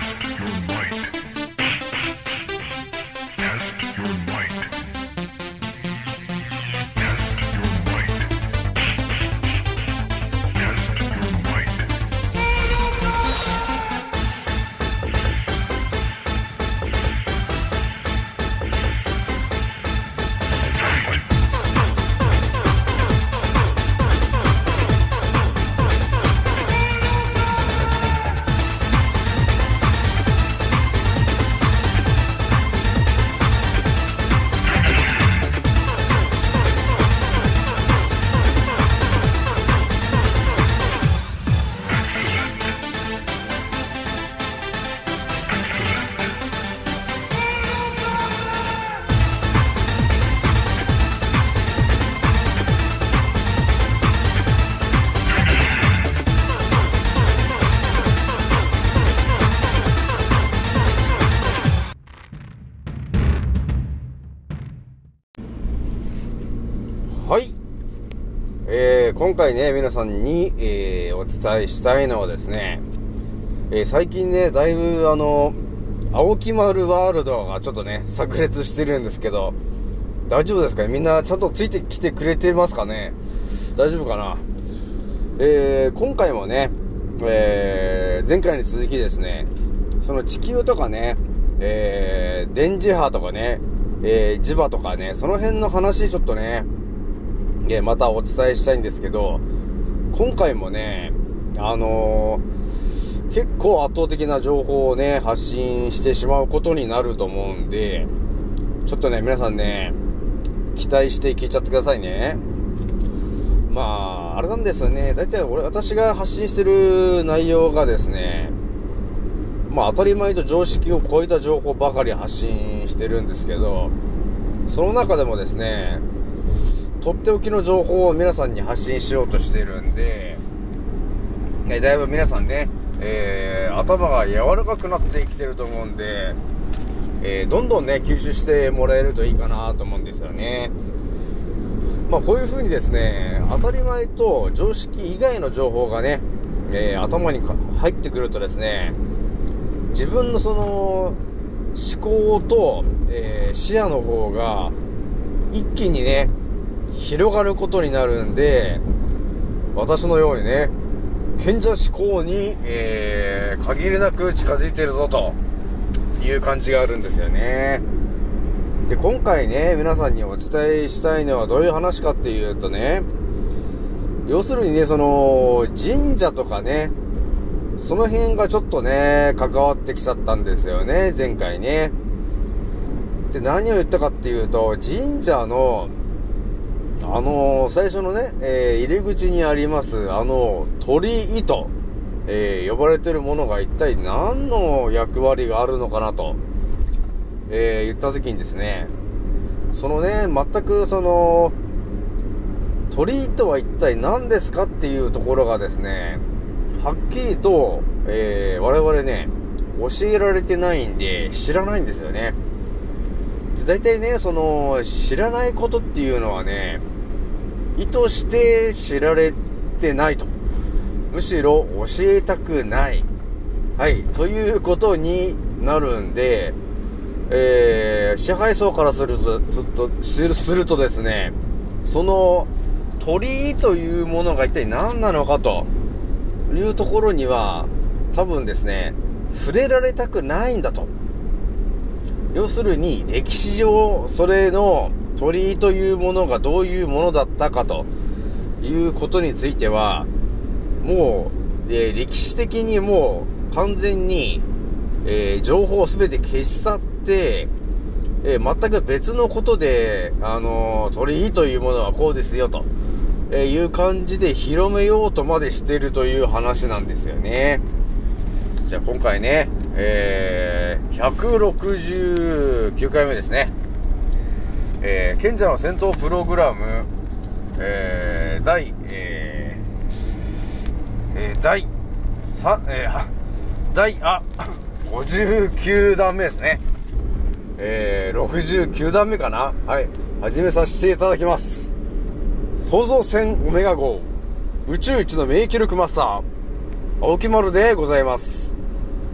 Test your might. はい。えー、今回ね、皆さんに、えー、お伝えしたいのはですね、えー、最近ね、だいぶあの、青木丸ワールドがちょっとね、炸裂してるんですけど、大丈夫ですかね？みんなちゃんとついてきてくれてますかね？大丈夫かな？えー、今回もね、えー、前回に続きですね、その地球とかね、えー、電磁波とかね、え、磁場とかね、その辺の話ちょっとね、えーまたお伝えしたいんですけど、今回もね、あのー結構圧倒的な情報をね、発信してしまうことになると思うんで、ちょっとね、皆さんね、期待して聞いちゃってくださいね。まあ、あれなんですよね。だいたい俺、私が発信してる内容がですね、まあ当たり前と常識を超えた情報ばかり発信してるんですけど、その中でもですね、とっておきの情報を皆さんに発信しようとしてるんで、ねだいぶ皆さんね、えー、頭が柔らかくなってきてると思うんで、えー、どんどんね、吸収してもらえるといいかなと思うんですよね。まあこういう風にですね、当たり前と常識以外の情報がね、えー頭に入ってくるとですね、自分のその思考と、えー視野の方が一気にね、広がることになるんで、私のようにね、賢者思考に、えー限りなく近づいてるぞという感じがあるんですよね。で、今回ね、皆さんにお伝えしたいのはどういう話かっていうとね、要するにね、その、神社とかね、その辺がちょっとね、関わってきちゃったんですよね、前回ね。で、何を言ったかっていうと、神社の、あの最初のね、えー入り口にあります、あの、鳥居と、えー呼ばれてるものが一体何の役割があるのかなと、えー言った時にですね、そのね、全くその、鳥居とは一体何ですかっていうところがですね、はっきりと、えー我々ね、教えられてないんで、知らないんですよね。で大体ね、その、知らないことっていうのはね、意図して知られてないと。むしろ教えたくない。はい、ということになるんで、えー、支配層からすると、ずっと、するするとですね、その鳥居というものが一体何なのかというところには、多分ですね、触れられたくないんだと。要するに、歴史上、それの鳥居というものがどういうものだったかということについては、もう、えー歴史的にもう完全に、えー情報をすべて消し去って、えー全く別のことで、あの鳥居というものはこうですよと、えいう感じで広めようとまでしてるという話なんですよね。じゃあ今回ね、えー、169回目ですね。えー、賢者の戦闘プログラム、えー、第、えー、えー、第、さ、えー、第、あ、59段目ですね。えー、69段目かな？はい。始めさせていただきます。創造船オメガ号、宇宙一の免疫力マスター、青木丸でございます。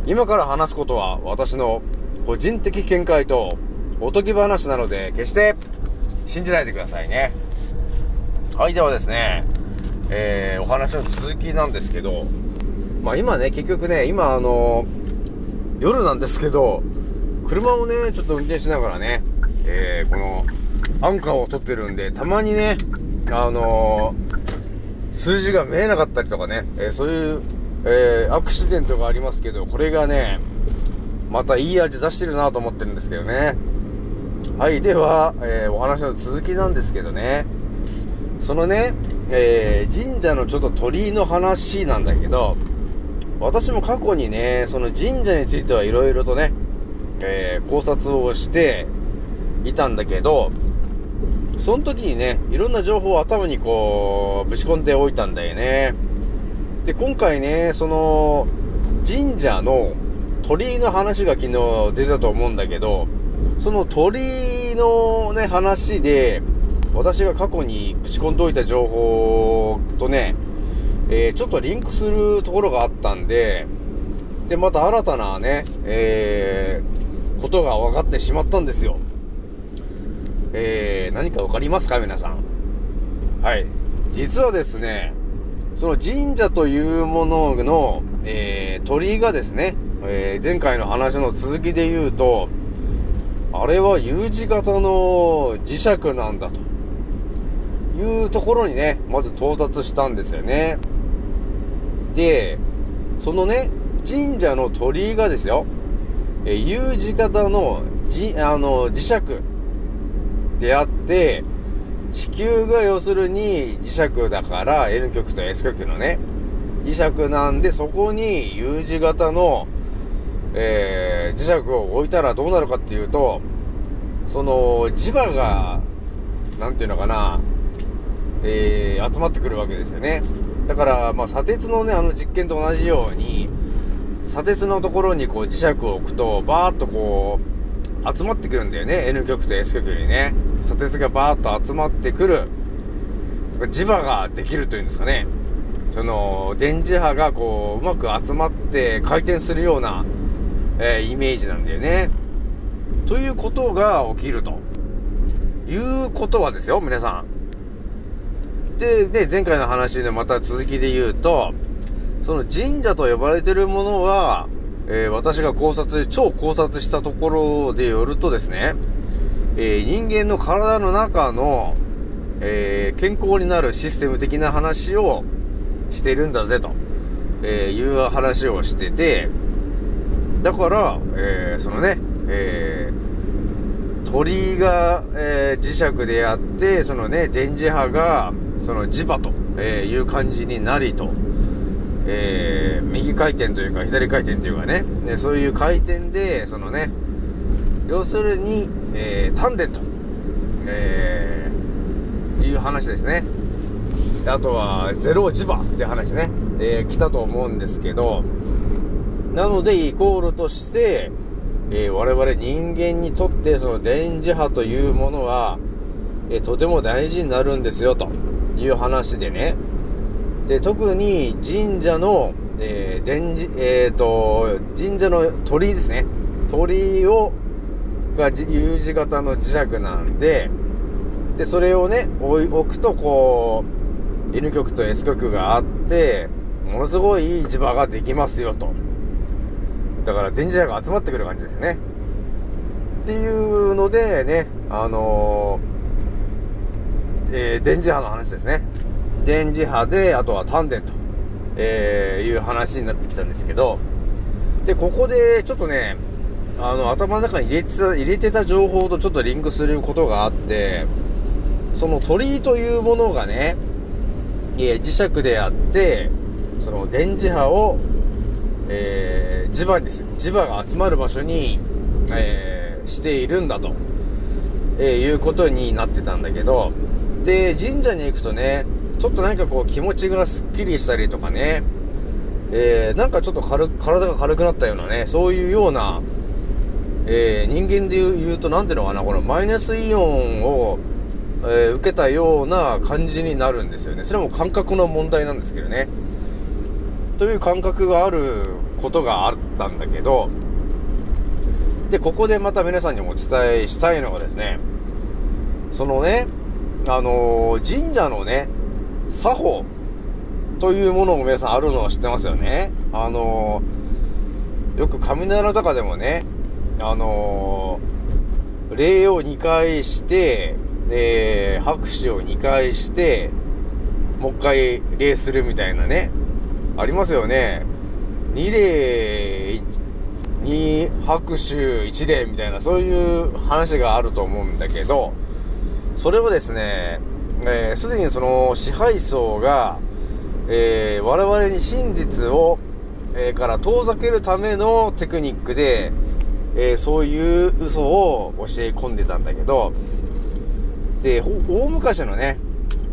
今から話すことは私の個人的見解とおとぎ話なので決して信じないでくださいね。はい、ではですね、えー、お話の続きなんですけど、まあ今ね、結局ね、今あの夜なんですけど、車をね、ちょっと運転しながらね、えー、この、アンカーを取ってるんで、たまにね、あのー、数字が見えなかったりとかね、えー、そういう、えー、アクシデントがありますけど、これがね、またいい味出してるなと思ってるんですけどね。はい、では、えー、お話の続きなんですけどね、そのね、えー、神社のちょっと鳥居の話なんだけど、私も過去にね、その神社についてはいろいろとね、えー、考察をしていたんだけど、その時にね、いろんな情報を頭にこう、ぶち込んでおいたんだよね。で、今回ね、その、神社の鳥居の話が昨日出たと思うんだけど、その鳥のね、話で、私が過去にぶち込んでおいた情報とね、えー、ちょっとリンクするところがあったんで、で、また新たなね、えー、ことが分かってしまったんですよ。えー、何か分かりますか？皆さん。はい。実はですね、その神社というものの、えー、鳥居がですね、えー、前回の話の続きで言うと、あれは U 字型の磁石なんだというところにね、まず到達したんですよね。で、そのね、神社の鳥居がですよ、え U 字型のじ、あの、磁石であって、地球が要するに磁石だから N 極と S 極のね、磁石なんでそこに U 字型の、えー、磁石を置いたらどうなるかっていうと、その磁場が、なんていうのかな、えー、集まってくるわけですよね。だから、まあ、砂鉄のね、あの実験と同じように、砂鉄のところにこう磁石を置くと、バーっとこう、集まってくるんだよね。N 極と S 極にね。砂鉄がバーっと集まってくる。磁場ができるというんですかね。その、電磁波がこう、うまく集まって回転するような、えー、イメージなんだよね。ということが起きると。いうことはですよ、皆さん。で、ね、前回の話でまた続きで言うと、その神社と呼ばれてるものは、えー、私が考察、超考察したところでよるとですね、えー、人間の体の中の、えー、健康になるシステム的な話をしてるんだぜと、えいう話をしてて、だから、えそのね、え鳥が、え磁石であって、そのね、電磁波が、その磁場とえいう感じになりと、えー、右回転というか左回転というかね、ねそういう回転で、そのね、要するに、えー、丹田と、えー、いう話ですね。あとは、ゼロ磁場って話ね、えー、来たと思うんですけど、なので、イコールとして、えー、我々人間にとって、その電磁波というものは、えー、とても大事になるんですよ、と。いう話でね。で、特に神社の、えー、電磁、えっ、ー、と、神社の鳥居ですね。鳥居を、が U 字型の磁石なんで、で、それをね、置くと、こう、N 極と S 極があって、ものすごいいい磁場ができますよと。だから電磁波が集まってくる感じですね。っていうのでね、あのーえー、電磁波の話ですね。電磁波で、あとは丹田と、えー、いう話になってきたんですけど、で、ここでちょっとね、あの、頭の中に入れてた、入れてた情報とちょっとリンクすることがあって、その鳥居というものがね、え磁石であって、その電磁波を、えー、磁場にす、磁場が集まる場所に、えー、しているんだと、えー、いうことになってたんだけど、で、神社に行くとね、ちょっとなんかこう気持ちがスッキリしたりとかね、えー、なんかちょっと軽体が軽くなったようなね、そういうような、えー、人間で言うと、なんていうのかな、このマイナスイオンを、えー、受けたような感じになるんですよね。それも感覚の問題なんですけどね。という感覚があることがあったんだけど、で、ここでまた皆さんにもお伝えしたいのがですね、そのね、あのー神社のね、作法というものも皆さんあるのを知ってますよね。あのーよく雷とかでもね、あのー礼を2回して、で、拍手を2回して、もう一回礼するみたいなね、ありますよね。2礼、2拍手1礼みたいな、そういう話があると思うんだけど、それをですね、えーでにその支配層が、えー我々に真実を、えーから遠ざけるためのテクニックで、えーそういう嘘を教え込んでたんだけど、で、大昔のね、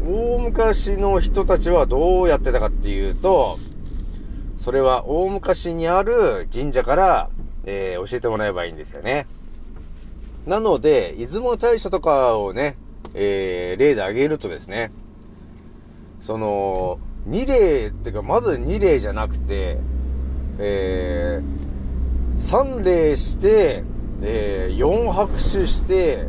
大昔の人たちはどうやってたかっていうと、それは大昔にある神社から、えー教えてもらえばいいんですよね。なので、出雲大社とかをね、えー例で挙げるとですね、その、二例っていうか、まず二例じゃなくて、えー、三例して、えー、四拍手して、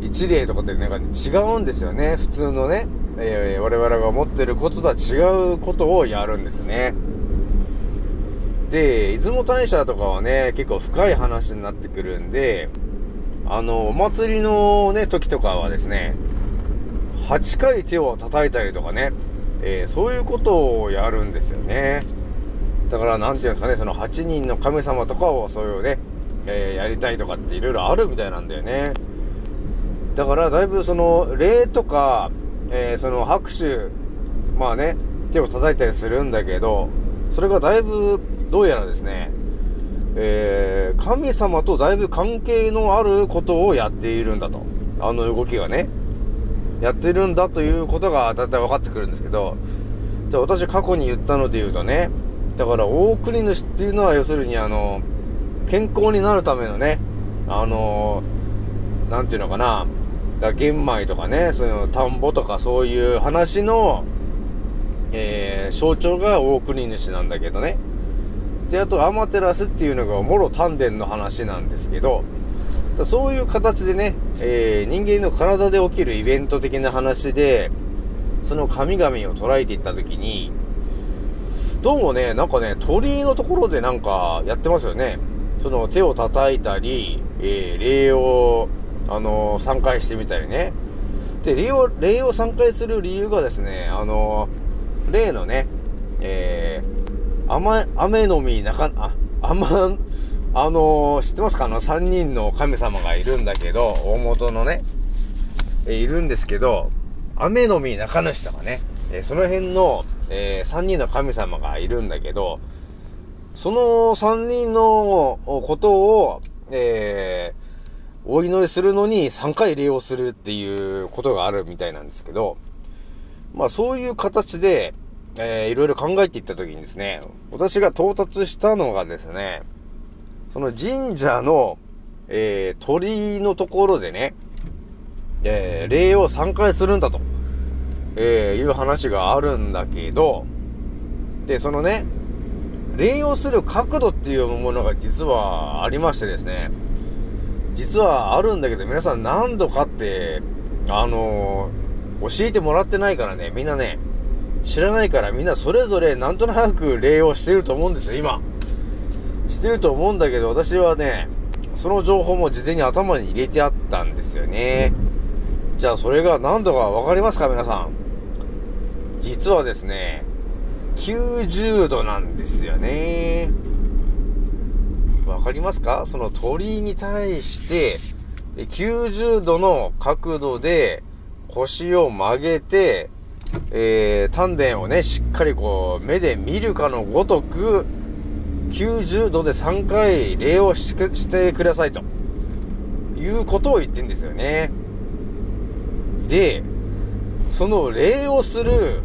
一例とかってなんか違うんですよね。普通のね、えー我々が思ってることとは違うことをやるんですよね。で、出雲大社とかはね、結構深い話になってくるんで、あの、お祭りのね、時とかはですね、8回手を叩いたりとかね、えーそういうことをやるんですよね。だから、なんていうんですかね、その8人の神様とかをそういうね、えーやりたいとかっていろいろあるみたいなんだよね。だから、だいぶその、礼とか、えーその拍手、まあね、手を叩いたりするんだけど、それがだいぶ、どうやらですね、えー神様とだいぶ関係のあることをやっているんだと。あの動きがね。やってるんだということがだいたい分かってくるんですけど、じゃあ私過去に言ったので言うとね、だから大国主っていうのは要するにあの、健康になるためのね、あの、なんていうのかな、だ玄米とかね、その田んぼとかそういう話の、えー象徴が大国主なんだけどね。で、あと、アマテラスっていうのが、もろ丹田の話なんですけど、そういう形でね、えー人間の体で起きるイベント的な話で、その神々を捉えていったときに、どうもね、なんかね、鳥居のところでなんかやってますよね。その手を叩いたり、えー礼を、あのー、3回してみたりね。で、礼を、礼を3回する理由がですね、あのー、例のね、えー、雨、雨の実なか、あ、雨、あのー知ってますか？あの、3人の神様がいるんだけど、大元のね、えいるんですけど、雨の実中主とかね、えその辺の、え3人の神様がいるんだけど、その3人のことを、えーお祈りするのに3回礼をするっていうことがあるみたいなんですけど、まあそういう形で、えーいろいろ考えていったときにですね、私が到達したのがですね、その神社の、えー鳥居のところでね、えー礼を3回するんだと、えーいう話があるんだけど、で、そのね、礼をする角度っていうものが実はありましてですね、実はあるんだけど、皆さん何度かって、あのー教えてもらってないからね、みんなね、知らないからみんなそれぞれなんとなく礼をしてると思うんですよ、今。してると思うんだけど、私はね、その情報も事前に頭に入れてあったんですよね。じゃあそれが何度かわかりますか、皆さん。実はですね、90度なんですよね。わかりますか？その鳥居に対して、90度の角度で腰を曲げて、えー、丹田をね、しっかりこう、目で見るかのごとく、90度で3回礼をしてくださいと。いうことを言ってんですよね。で、その礼をする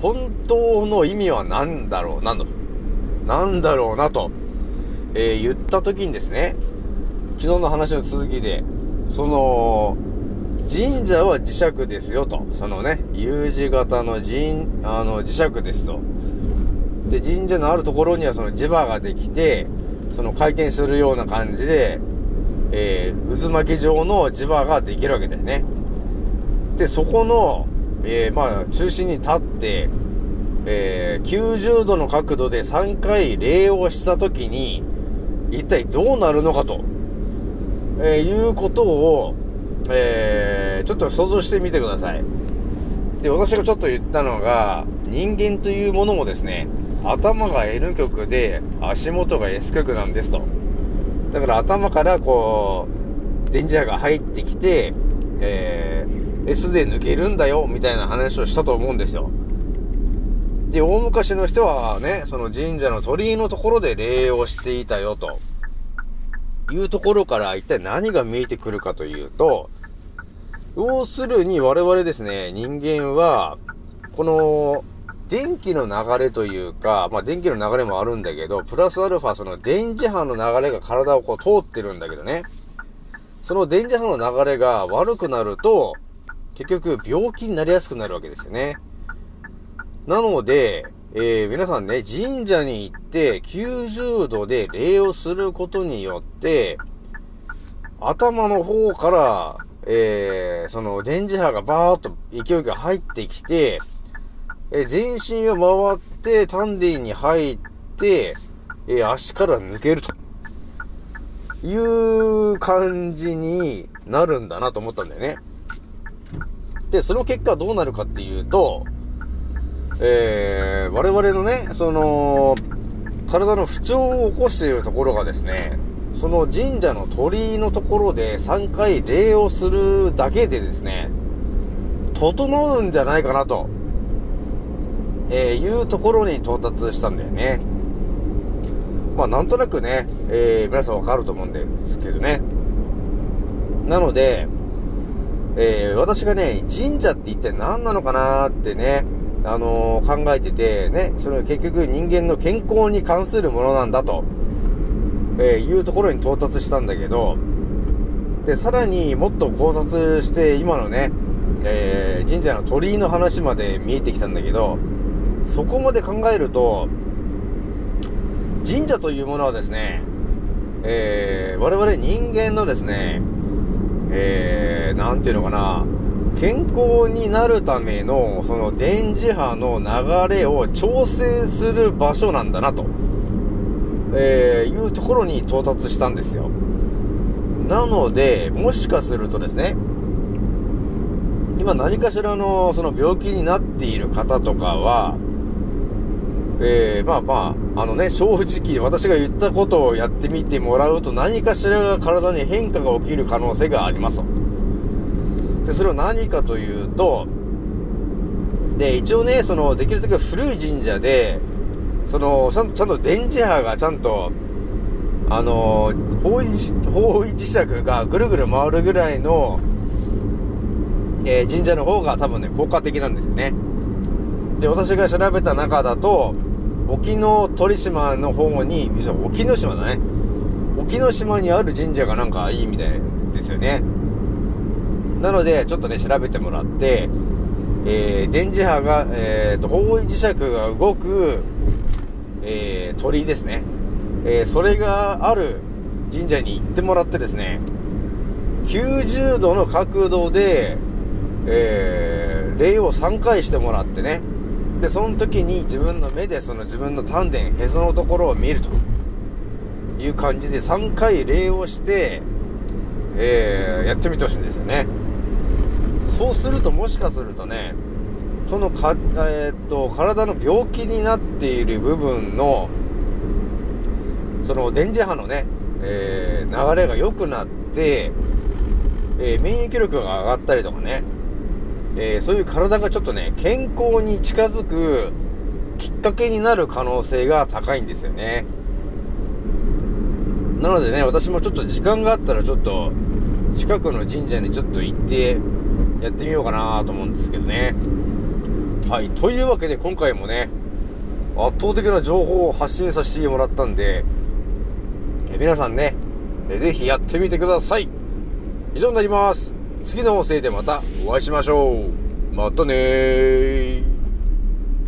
本当の意味は何だろうなと。なんだろうなと、えー言った時にですね、昨日の話の続きで、その、神社は磁石ですよと。そのね、U 字型の神、あの、磁石ですと。で、神社のあるところにはその磁場ができて、その回転するような感じで、えー、渦巻き状の磁場ができるわけだよね。で、そこの、えー、まあ、中心に立って、えー、90度の角度で3回礼をしたときに、一体どうなるのかと、えー、いうことを、えー、ちょっと想像してみてください。で、私がちょっと言ったのが、人間というものもですね、頭が N 極で足元が S 極なんですと。だから頭からこう、電磁波が入ってきて、えー、S で抜けるんだよ、みたいな話をしたと思うんですよ。で、大昔の人はね、その神社の鳥居のところで礼をしていたよ、というところから一体何が見えてくるかというと、要するに我々ですね、人間は、この、電気の流れというか、まあ電気の流れもあるんだけど、プラスアルファその電磁波の流れが体をこう通ってるんだけどね。その電磁波の流れが悪くなると、結局病気になりやすくなるわけですよね。なので、えー、皆さんね、神社に行って90度で礼をすることによって、頭の方から、えー、その電磁波がバーっと勢いが入ってきて、えー、全身を回って丹田に入って、えー、足から抜けると。いう感じになるんだなと思ったんだよね。で、その結果どうなるかっていうと、えー、我々のね、その、体の不調を起こしているところがですね、その神社の鳥居のところで3回礼をするだけでですね、整うんじゃないかなと、えー、いうところに到達したんだよね。まあなんとなくね、えー、皆さんわかると思うんですけどね。なので、えー、私がね、神社って一体何なのかなってね、あのー、考えてて、ね、それは結局人間の健康に関するものなんだと、えー、いうところに到達したんだけど、で、さらにもっと考察して、今のね、えー、神社の鳥居の話まで見えてきたんだけど、そこまで考えると、神社というものはですね、えー、我々人間のですね、えー、なんていうのかな、健康になるための、その電磁波の流れを調整する場所なんだなと、えー、いうところに到達したんですよ。なので、もしかするとですね、今何かしらのその病気になっている方とかは、えー、まあまあ、あのね、正直私が言ったことをやってみてもらうと何かしらが体に変化が起きる可能性がありますと。で、それは何かというと、で、一応ね、その、できるだけ古い神社で、その、ちゃんと電磁波がちゃんと、あの、方位、方位磁石がぐるぐる回るぐらいの、えー、神社の方が多分ね、効果的なんですよね。で、私が調べた中だと、沖ノ鳥島の方に、沖ノ島だね。沖ノ島にある神社がなんかいいみたいですよね。なので、ちょっとね、調べてもらって、えー、電磁波が、えーと、方位磁石が動く、えー、鳥居ですね。えー、それがある神社に行ってもらってですね、90度の角度で、えー、礼を3回してもらってね、で、その時に自分の目でその自分の丹田、へそのところを見るという感じで3回礼をして、えー、やってみてほしいんですよね。そうするともしかするとね、そのか、えー、っと、体の病気になっている部分の、その電磁波のね、えー、流れが良くなって、えー、免疫力が上がったりとかね、えー、そういう体がちょっとね、健康に近づくきっかけになる可能性が高いんですよね。なのでね、私もちょっと時間があったらちょっと、近くの神社にちょっと行って、やってみようかなと思うんですけどね。はい。というわけで今回もね、圧倒的な情報を発信させてもらったんで、え皆さんね、ぜひやってみてください。以上になります。次の音声でまたお会いしましょう。またねー。